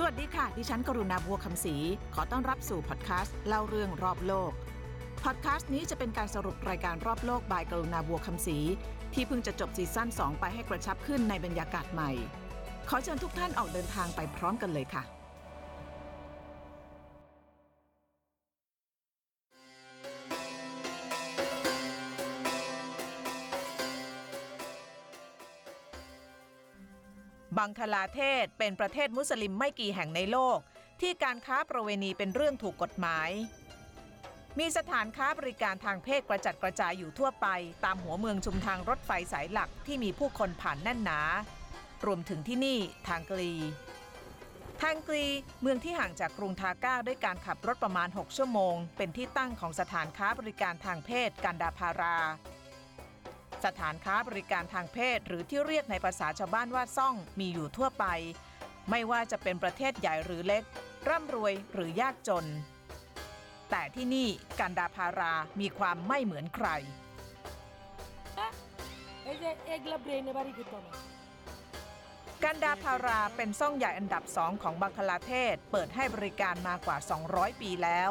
สวัสดีค่ะ ดิฉันกรุณาบัวคำศรีขอต้อนรับสู่พอดแคสต์เล่าเรื่องรอบโลก พอดแคสต์นี้จะเป็นการสรุปรายการรอบโลกบายกรุณาบัวคำศรีที่เพิ่งจะจบซีซั่น2 ไปให้กระชับขึ้นในบรรยากาศใหม่ ขอเชิญทุกท่านออกเดินทางไปพร้อมกันเลยค่ะ บังคลาเทศเป็นประเทศมุสลิมไม่กี่แห่งในโลก ที่การค้าประเวณีเป็นเรื่องถูกกฎหมาย มีสถานค้าบริการทางเพศกระจัดกระจายอยู่ทั่วไป ตามหัวเมืองชุมทางรถไฟสายหลักที่มีผู้คนผ่านแน่นหนา รวมถึงที่นี่ทางกรีทางกรีเมืองที่ห่างจากกรุงทาก้าด้วยการขับรถประมาณ 6 ชั่วโมง เป็นที่ตั้งของสถานค้าบริการทางเพศกันดาพารา สถานค้าบริการทางเพศ หรือที่เรียกในภาษาชาวบ้านว่าซ่องมีอยู่ทั่วไป ไม่ว่าจะเป็นประเทศใหญ่หรือเล็ก ร่ำรวยหรือยากจน แต่ที่นี่กันดาพารามีความไม่เหมือนใคร กันดาพาราเป็นซ่องใหญ่อันดับสองของบังคลาเทศ เปิดให้บริการมากว่า 200 ปีแล้ว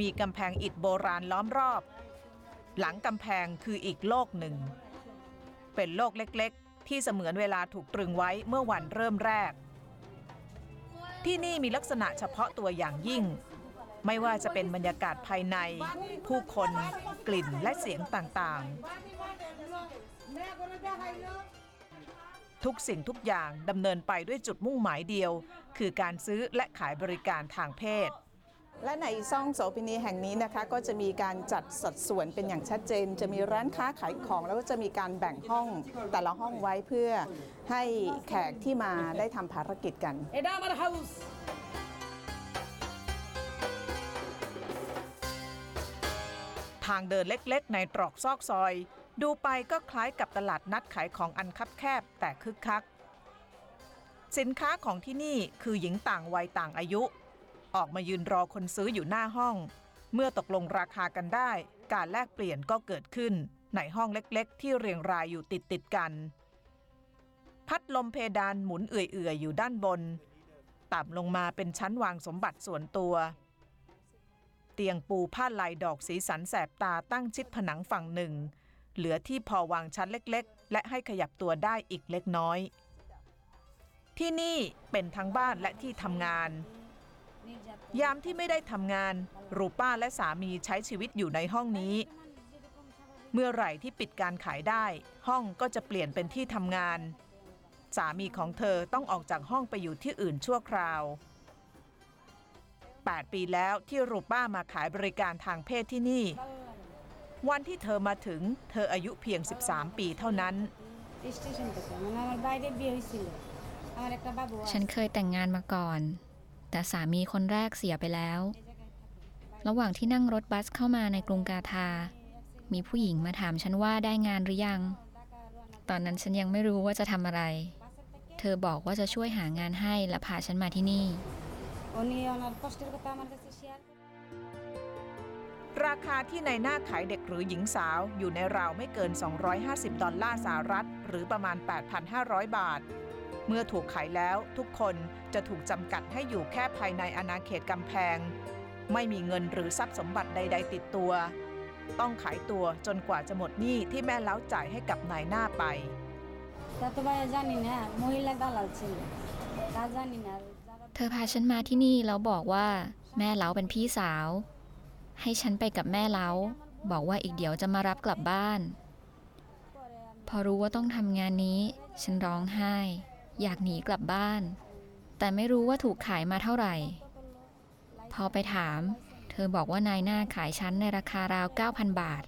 มีกำแพงอิฐโบราณล้อมรอบ หลังกำแพงคืออีกโลกหนึ่ง เป็นโลกเล็กๆ ที่เสมือนเวลาถูกตรึงไว้เมื่อวันเริ่มแรก ที่นี่มีลักษณะเฉพาะตัวอย่างยิ่ง ไม่ว่าจะเป็นบรรยากาศภายใน ผู้คนกลิ่นและเสียงต่างๆ ทุกสิ่งทุกอย่างดำเนินไปด้วยจุดมุ่งหมายเดียว คือการซื้อและขายบริการทางเพศ และในซ่องโสพินีแห่งนี้นะคะ ก็จะมีการจัดสัดส่วนเป็นอย่างชัดเจน จะมีร้านค้าขายของแล้วก็จะมีการแบ่งห้องแต่ละห้องไว้เพื่อให้แขกที่มาได้ทำภารกิจกันเอดามาเฮาส์ทางเดินเล็กๆ ในตรอกซอกซอย ดูไปก็คล้ายกับตลาดนัดขายของอันคับแคบแต่คึกคัก สินค้าของที่นี่คือหญิงต่างวัยต่างอายุ ออกมายืนรอคนซื้ออยู่หน้าห้อง เมื่อตกลงราคากันได้ การแลกเปลี่ยนก็เกิดขึ้น ในห้องเล็กๆ ที่เรียงรายอยู่ติดติดๆกัน พัดลมเพดานหมุนเอื่อยๆอยู่ด้านบน ต่ำลงมาเป็นชั้นวางสมบัติส่วนตัว เตียงปูผ้าลายดอกสีสันแสบตาตั้งชิดผนังฝั่งหนึ่ง เหลือที่พอวางชั้นเล็กๆ และให้ขยับตัวได้อีกเล็กน้อยที่นี่เป็นทั้งบ้านและที่ทำงาน ยามที่ไม่ได้ทำงาน รูป้าและสามีใช้ชีวิตอยู่ในห้องนี้ เมื่อไหร่ที่ปิดการขายได้ ห้องก็จะเปลี่ยนเป็นที่ทำงาน สามีของเธอต้องออกจากห้องไปอยู่ที่อื่นชั่วคราว 8 ปีแล้วที่รูป้ามาขายบริการทางเพศที่นี่ วันที่เธอมาถึง เธออายุเพียง 13 ปีเท่านั้นฉันเคยแต่งงานมาก่อน แต่สามีคนแรกเสียไปแล้ว ระหว่างที่นั่งรถบัสเข้ามาในกรุงกาทา มีผู้หญิงมาถามฉันว่าได้งานหรือยัง ตอนนั้นฉันยังไม่รู้ว่าจะทำอะไร เธอบอกว่าจะช่วยหางานให้และพาฉันมาที่นี่ ราคาที่ในหน้าขายเด็กหรือหญิงสาวอยู่ในราวไม่เกิน 250 ดอลลาร์สหรัฐ หรือประมาณ 8,500 บาท เมื่อถูกขายแล้วทุกคนจะถูกจำกัดให้อยู่แค่ภายในอาณาเขตกำแพง ไม่มีเงินหรือทรัพย์สมบัติใด ๆ ติดตัว ต้องขายตัวจนกว่าจะหมดหนี้ที่แม่เล้าจ่ายให้กับนายหน้าไป เธอพาฉันมาที่นี่แล้วบอกว่า แม่เล้าเป็นพี่สาว ให้ฉันไปกับแม่เล้า บอกว่าอีกเดี๋ยวจะมารับกลับบ้าน พอรู้ว่าต้องทำงานนี้ ฉันร้องไห้ อยากหนีกลับบ้าน แต่ไม่รู้ว่าถูกขายมาเท่าไหร่ พอไปถาม เธอบอกว่านายหน้าขายฉันในราคาราว 9,000 บาท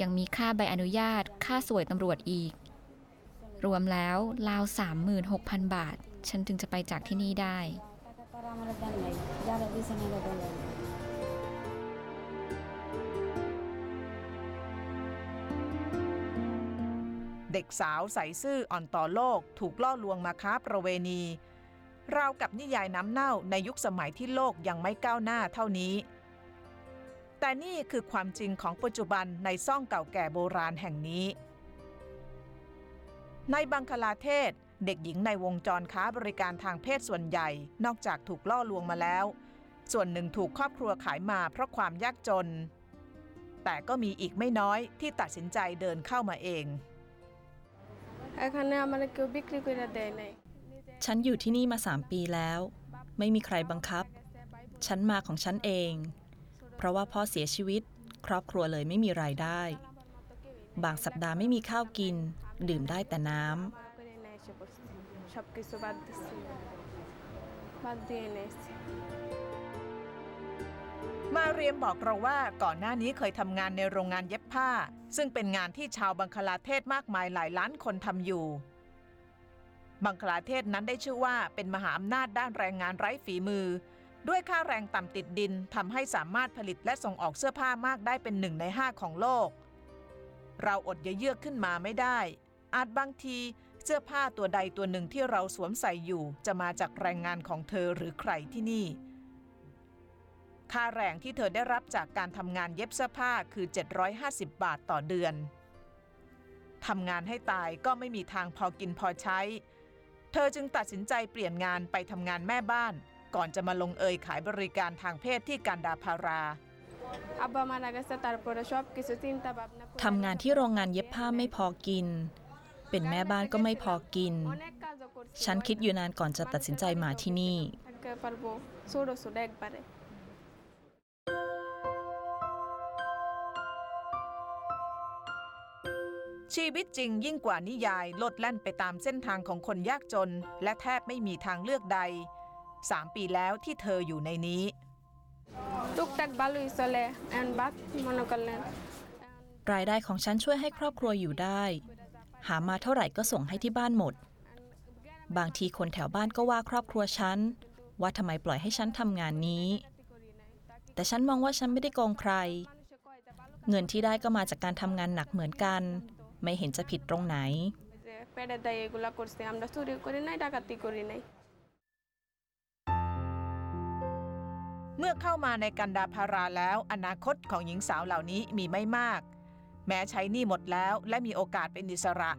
ยังมีค่าใบอนุญาต ค่าสวยตำรวจอีก รวมแล้วราว 36,000 บาท ฉันจึงจะไปจากที่นี่ได้ เด็กสาวใสซื่ออ่อนต่อโลกถูกล่อลวงมาค้าประเวณี ราวกับนิยายน้ำเน่าในยุคสมัยที่โลกยังไม่ก้าวหน้าเท่านี้ แต่นี่คือความจริงของปัจจุบันในซ่องเก่าแก่โบราณแห่งนี้ ในบังคลาเทศเด็กหญิงในวงจรค้าบริการทางเพศส่วนใหญ่ นอกจากถูกล่อลวงมาแล้ว ส่วนหนึ่งถูกครอบครัวขายมาเพราะความยากจน แต่ก็มีอีกไม่น้อยที่ตัดสินใจเดินเข้ามาเอง এখানে আমার কেউ বিক্রি করে দেয় নাইฉันอยู่ที่นี่มาสามปีแล้ว ไม่มีใครบังคับ ฉันมาของฉันเอง เพราะว่าพ่อเสียชีวิต ครอบครัวเลยไม่มีรายได้ บางสัปดาห์ไม่มีข้าวกิน ดื่มได้แต่น้ำ มาเรียมบอกเราว่าก่อนหน้านี้เคยทำงานในโรงงานเย็บผ้า ซึ่งเป็นงานที่ชาวบังคลาเทศมากมายหลายล้านคนทำอยู่ บังคลาเทศนั้นได้ชื่อว่าเป็นมหาอำนาจด้านแรงงานไร้ฝีมือ ด้วยค่าแรงต่ำติดดินทำให้สามารถผลิตและส่งออกเสื้อผ้ามากได้เป็นหนึ่งในห้าของโลก เราอดเยือกขึ้นมาไม่ได้ อาจบางทีเสื้อผ้าตัวใดตัวหนึ่งที่เราสวมใส่อยู่ จะมาจากแรงงานของเธอหรือใครที่นี่ ค่าแรงที่เธอได้รับจากการทำงานเย็บเสื้อผ้าคือ 750 บาทต่อเดือน ทำงานให้ตายก็ไม่มีทางพอกินพอใช้ เธอจึงตัดสินใจเปลี่ยนงานไปทำงานแม่บ้าน ก่อนจะมาลงเอยขายบริการทางเพศที่กันดาพาราทำงานที่โรงงานเย็บผ้าไม่พอกิน เป็นแม่บ้านก็ไม่พอกิน ฉันคิดอยู่นานก่อนจะตัดสินใจมาที่นี่ ชีวิตจริงยิ่งกว่านิยายลดแล่นไปตามเส้นทางของคนยากจน และแทบไม่มีทางเลือกใดสามปีแล้วที่เธออยู่ในนี้ลูกเด็กบาหลีโซเลแอนบัตมอนอกเลนรายได้ของฉันช่วยให้ครอบครัวอยู่ได้ หามาเท่าไหร่ก็ส่งให้ที่บ้านหมด บางทีคนแถวบ้านก็ว่าครอบครัวฉัน ว่าทำไมปล่อยให้ฉันทำงานนี้ แต่ฉันมองว่าฉันไม่ได้โกงใคร เงินที่ได้ก็มาจากการทำงานหนักเหมือนกัน ไม่เห็นจะผิดตรงไหน যে পেটে দেয় এগুলা করছে আমরা চুরি করি নাই ডাকাতি করি নাই เมื่อเข้ามาในกันดาพาราแล้ว อนาคตของหญิงสาวเหล่านี้มีไม่มาก แม้ใช้หนี้หมดแล้วและมีโอกาสเป็นอิสระ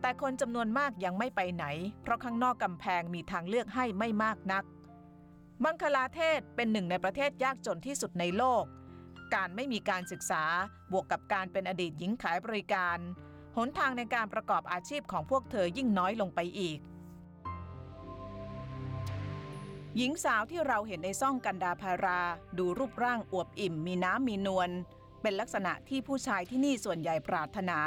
แต่คนจำนวนมากยังไม่ไปไหน เพราะข้างนอกกำแพงมีทางเลือกให้ไม่มากนัก บังคลาเทศเป็นหนึ่งในประเทศยากจนที่สุดในโลก การไม่มีการศึกษาบวกกับการเป็นอดีตหญิงขายบริการ หนทางในการประกอบอาชีพของพวกเธอยิ่งน้อยลงไปอีก หญิงสาวที่เราเห็นในซ่องกันดาพารา ดูรูปร่างอวบอิ่มมีน้ำมีนวลเป็นลักษณะที่ผู้ชายที่นี่ส่วนใหญ่ปรารถนา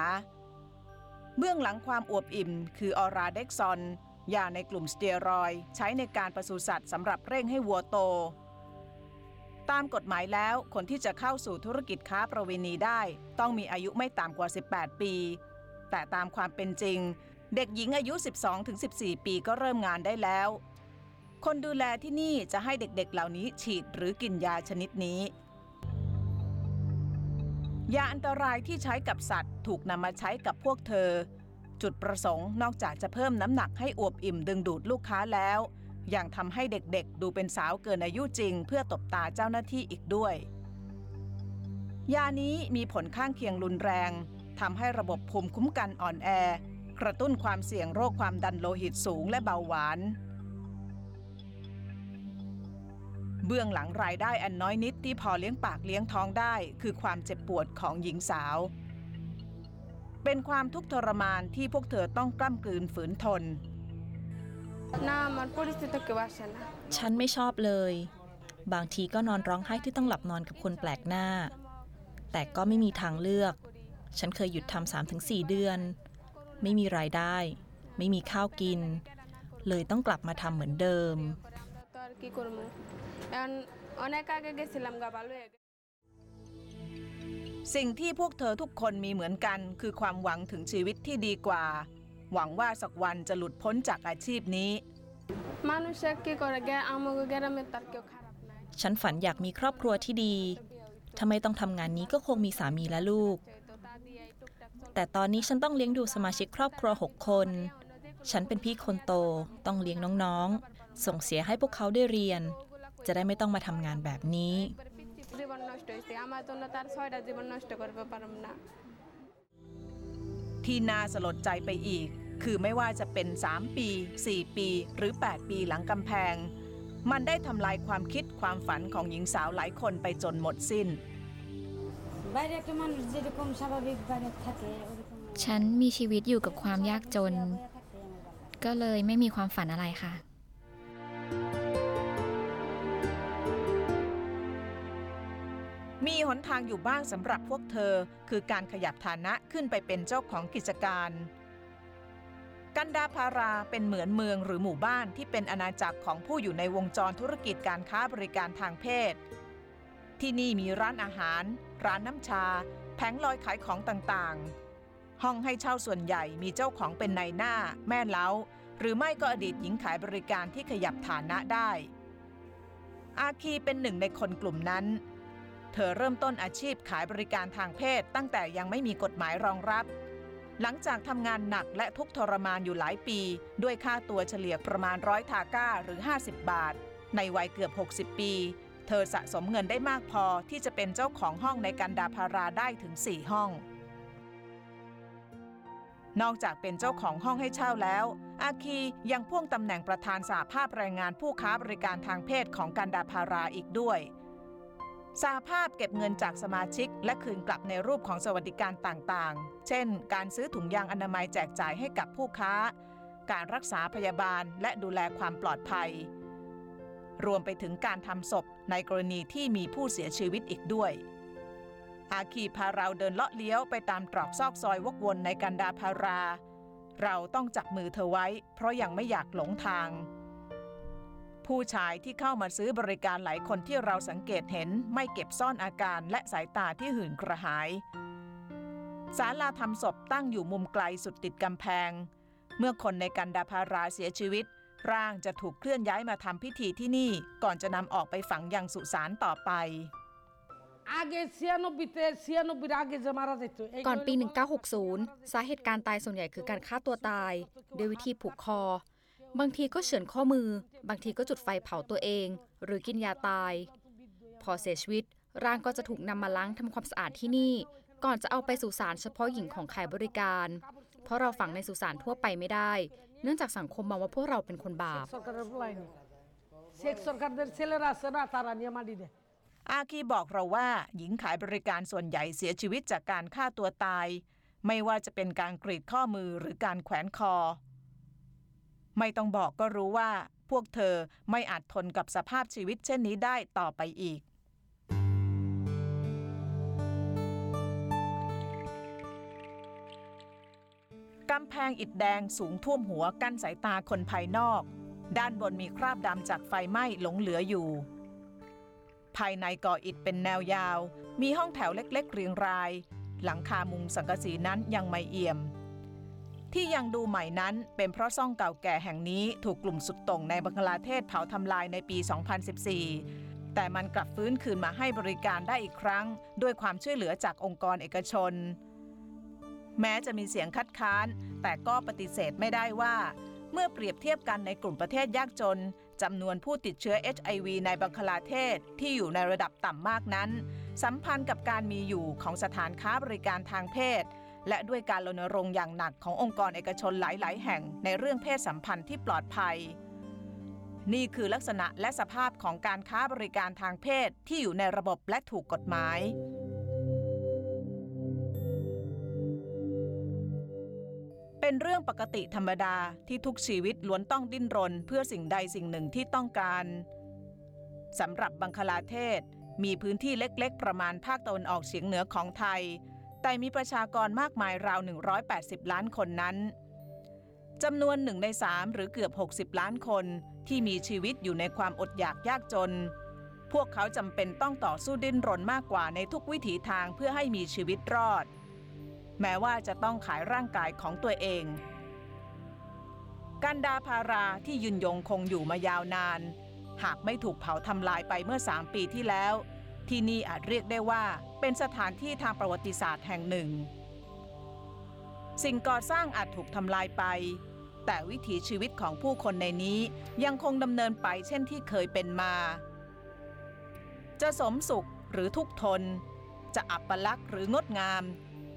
เบื้องหลังความอวบอิ่ม คือออราเด็กซอนยาในกลุ่มสเตียรอยใช้ในการปศุสัตว์สำหรับเร่งให้วัวโต ตามกฎหมายแล้วคนที่จะเข้าสู่ธุรกิจค้าประเวณีได้ ต้องมีอายุไม่ต่ำกว่า 18 ปี แต่ตามความเป็นจริง เด็กหญิงอายุ 12-14 ปีก็เริ่มงานได้แล้ว คนดูแลที่นี่จะให้เด็กๆเหล่านี้ฉีดหรือกินยาชนิดนี้ ยาอันตรายที่ใช้กับสัตว์ ถูกนำมาใช้กับพวกเธอ จุดประสงค์นอกจากจะเพิ่มน้ำหนักให้อวบอิ่มดึงดูดลูกค้าแล้วยังทำให้เด็กๆ ดูเป็นสาวเกินอายุจริง เพื่อตบตาเจ้าหน้าที่อีกด้วย ยานี้มีผลข้างเคียงรุนแรง ทำให้ระบบภูมิคุ้มกันอ่อนแอ กระตุ้นความเสี่ยงโรคความดันโลหิตสูงและเบาหวาน เบื้องหลังรายได้อันน้อยนิดที่พอเลี้ยงปากเลี้ยงท้องได้ คือความเจ็บปวดของหญิงสาว เป็นความทุกข์ทรมานที่พวกเธอต้องกล้ำกลืนฝืนทน ฉันไม่ชอบเลย บางทีก็นอนร้องไห้ที่ต้องหลับนอนกับคนแปลกหน้า แต่ก็ไม่มีทางเลือก ฉันเคยหยุดทำสามถึงสี่เดือน ไม่มีรายได้ ไม่มีข้าวกิน เลยต้องกลับมาทำเหมือนเดิม สิ่งที่พวกเธอทุกคนมีเหมือนกัน คือความหวังถึงชีวิตที่ดีกว่า หวังว่าสักวันจะหลุดพ้นจากอาชีพนี้ ฉันฝันอยากมีครอบครัวที่ดีทำไมต้องทำงานนี้ก็คงมีสามีและลูก แต่ตอนนี้ฉันต้องเลี้ยงดูสมาชิกครอบครัวหกคน ฉันเป็นพี่คนโต ต้องเลี้ยงน้องๆ ส่งเสียให้พวกเขาได้เรียน จะได้ไม่ต้องมาทำงานแบบนี้ একবারে পিচ্ছি জীবন নষ্ট হয়েছে আমার জন্য তার ছয়টা জীবন নষ্ট করবে পারম না ที่น่าสลดใจไปอีก คือไม่ว่าจะเป็น 3 ปี 4 ปี หรือ 8 ปีหลังกำแพง มันได้ทำลายความคิดความฝันของหญิงสาวหลายคนไปจนหมดสิ้น বাইরে একটা মানুষ যেরকম স্বাভাবিক বাইরে থাকে ওরকম ฉันมีชีวิตอยู่กับความยากจน হয়ে থাকতে আমার ভালো লাগে। ก็เลยไม่มีความฝันอะไรค่ะ มีหนทางอยู่บ้างสำหรับพวกเธอ คือการขยับฐานะขึ้นไปเป็นเจ้าของกิจการ กันดาพาราเป็นเหมือนเมืองหรือหมู่บ้านที่เป็นอาณาจักรของผู้อยู่ในวงจรธุรกิจการค้าบริการทางเพศ ที่นี่มีร้านอาหาร ร้านน้ำชา แผงลอยขายของต่างๆ ห้องให้เช่าส่วนใหญ่มีเจ้าของเป็นนายหน้า แม่เล้า หรือไม่ก็อดีตหญิงขายบริการที่ขยับฐานะได้ อาคีเป็นหนึ่งในคนกลุ่มนั้น เธอเริ่มต้นอาชีพขายบริการทางเพศตั้งแต่ยังไม่มีกฎหมายรองรับ หลังจากทำงานหนักและทุกทรมานอยู่หลายปี ด้วยค่าตัวเฉลี่ยประมาณร้อยทาก้าหรือ 50 บาท ในวัยเกือบ 60 ปี เธอสะสมเงินได้มากพอที่จะเป็นเจ้าของห้องในกันดาพาราได้ถึง 4 ห้อง นอกจากเป็นเจ้าของห้องให้เช่าแล้ว อาคียังพ่วงตำแหน่งประธานสหภาพแรงงานผู้ค้าบริการทางเพศของกันดาพาราอีกด้วยสหภาพเก็บเงินจากสมาชิก และคืนกลับในรูปของสวัสดิการต่างๆ เช่น การซื้อถุงยางอนามัยแจกจ่ายให้กับผู้ค้า การรักษาพยาบาลและดูแลความปลอดภัย รวมไปถึงการทำศพในกรณีที่มีผู้เสียชีวิตอีกด้วยอาคีพาเราเดินเลาะเลี้ยวไปตามตรอกซอกซอยวกวนในกันดาพารา เราต้องจับมือเธอไว้ เพราะยังไม่อยากหลงทาง ผู้ชายที่เข้ามาซื้อบริการหลายคนที่เราสังเกตเห็นไม่เก็บซ่อนอาการและสายตาที่หื่นกระหายศาลาทำศพตั้งอยู่มุมไกลสุดติดกำแพง เมื่อคนในกันดาพาราเสียชีวิต ร่างจะถูกเคลื่อนย้ายมาทำพิธีที่นี่ ก่อนจะนำออกไปฝังยังสุสานต่อไป ก่อนปี 1960 สาเหตุการตายส่วนใหญ่คือการฆ่าตัวตาย ด้วยวิธีผูกคอ บางทีก็เฉือนข้อมือ บางทีก็จุดไฟเผาตัวเอง หรือกินยาตาย พอเสียชีวิต ร่างก็จะถูกนำมาล้างทำความสะอาดที่นี่ ก่อนจะเอาไปสุสานเฉพาะหญิงของขายบริการ เพราะเราฝังในสุสานทั่วไปไม่ได้ เนื่องจากสังคมมองว่าพวกเราเป็นคนบาป อาคีบอกเราว่า หญิงขายบริการส่วนใหญ่เสียชีวิตจากการฆ่าตัวตาย ไม่ว่าจะเป็นการกรีดข้อมือหรือการแขวนคอ ไม่ต้องบอกก็รู้ว่า พวกเธอไม่อาจทนกับสภาพชีวิตเช่นนี้ได้ต่อไปอีก กำแพงอิฐแดงสูงท่วมหัวกั้นสายตาคนภายนอก ด้านบนมีคราบดำจากไฟไหม้หลงเหลืออยู่ ภายในก่ออิฐเป็นแนวยาว มีห้องแถวเล็กๆเรียงราย หลังคามุงสังกะสีนั้นยังไม่เอี่ยม ที่ยังดูใหม่นั้นเป็นเพราะซ่องเก่าแก่แห่งนี้ถูกกลุ่มสุดโต่งในบังกลาเทศเผาทำลายในปี 2014แต่มันกลับฟื้นคืนมาให้บริการได้อีกครั้ง ด้วยความช่วยเหลือจากองค์กรเอกชน แม้จะมีเสียงคัดค้าน แต่ก็ปฏิเสธไม่ได้ว่า เมื่อเปรียบเทียบกันในกลุ่มประเทศยากจนจำนวนผู้ติดเชื้อ HIV ในบังคลาเทศที่อยู่ในระดับต่ำมากนั้น สัมพันธ์กับการมีอยู่ของสถานค้าบริการทางเพศ และด้วยการรณรงค์อย่างหนักขององค์กรเอกชนหลาย ๆ แห่งในเรื่องเพศสัมพันธ์ที่ปลอดภัย นี่คือลักษณะและสภาพของการค้าบริการทางเพศที่อยู่ในระบบและถูกกฎหมาย เป็นเรื่องปกติธรรมดาที่ทุกชีวิตล้วนต้องดิ้นรนเพื่อสิ่งใดสิ่งหนึ่งที่ต้องการสำหรับบังคลาเทศมีพื้นที่เล็กๆ ประมาณภาคตะวันออกเฉียงเหนือของไทย แต่มีประชากรมากมายราว 180 ล้านคนนั้นจำนวนหนึ่งในสามหรือเกือบ 60 ล้านคนที่มีชีวิตอยู่ในความอดอยากยากจน พวกเขาจำเป็นต้องต่อสู้ดิ้นรนมากกว่าในทุกวิถีทางเพื่อให้มีชีวิตรอด แม้ว่าจะต้องขายร่างกายของตัวเอง กันดาพาราที่ยืนยงคงอยู่มายาวนาน หากไม่ถูกเผาทำลายไปเมื่อ 3 ปีที่แล้ว ที่นี่อาจเรียกได้ว่าเป็นสถานที่ทางประวัติศาสตร์แห่งหนึ่ง สิ่งก่อสร้างอาจถูกทำลายไป แต่วิถีชีวิตของผู้คนในนี้ยังคงดำเนินไปเช่นที่เคยเป็นมา จะสมสุขหรือทุกทน จะอับปลักษ์หรืองดงาม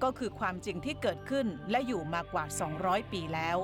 ก็คือความจริงที่เกิดขึ้นและอยู่มากว่า 200 ปีแล้ว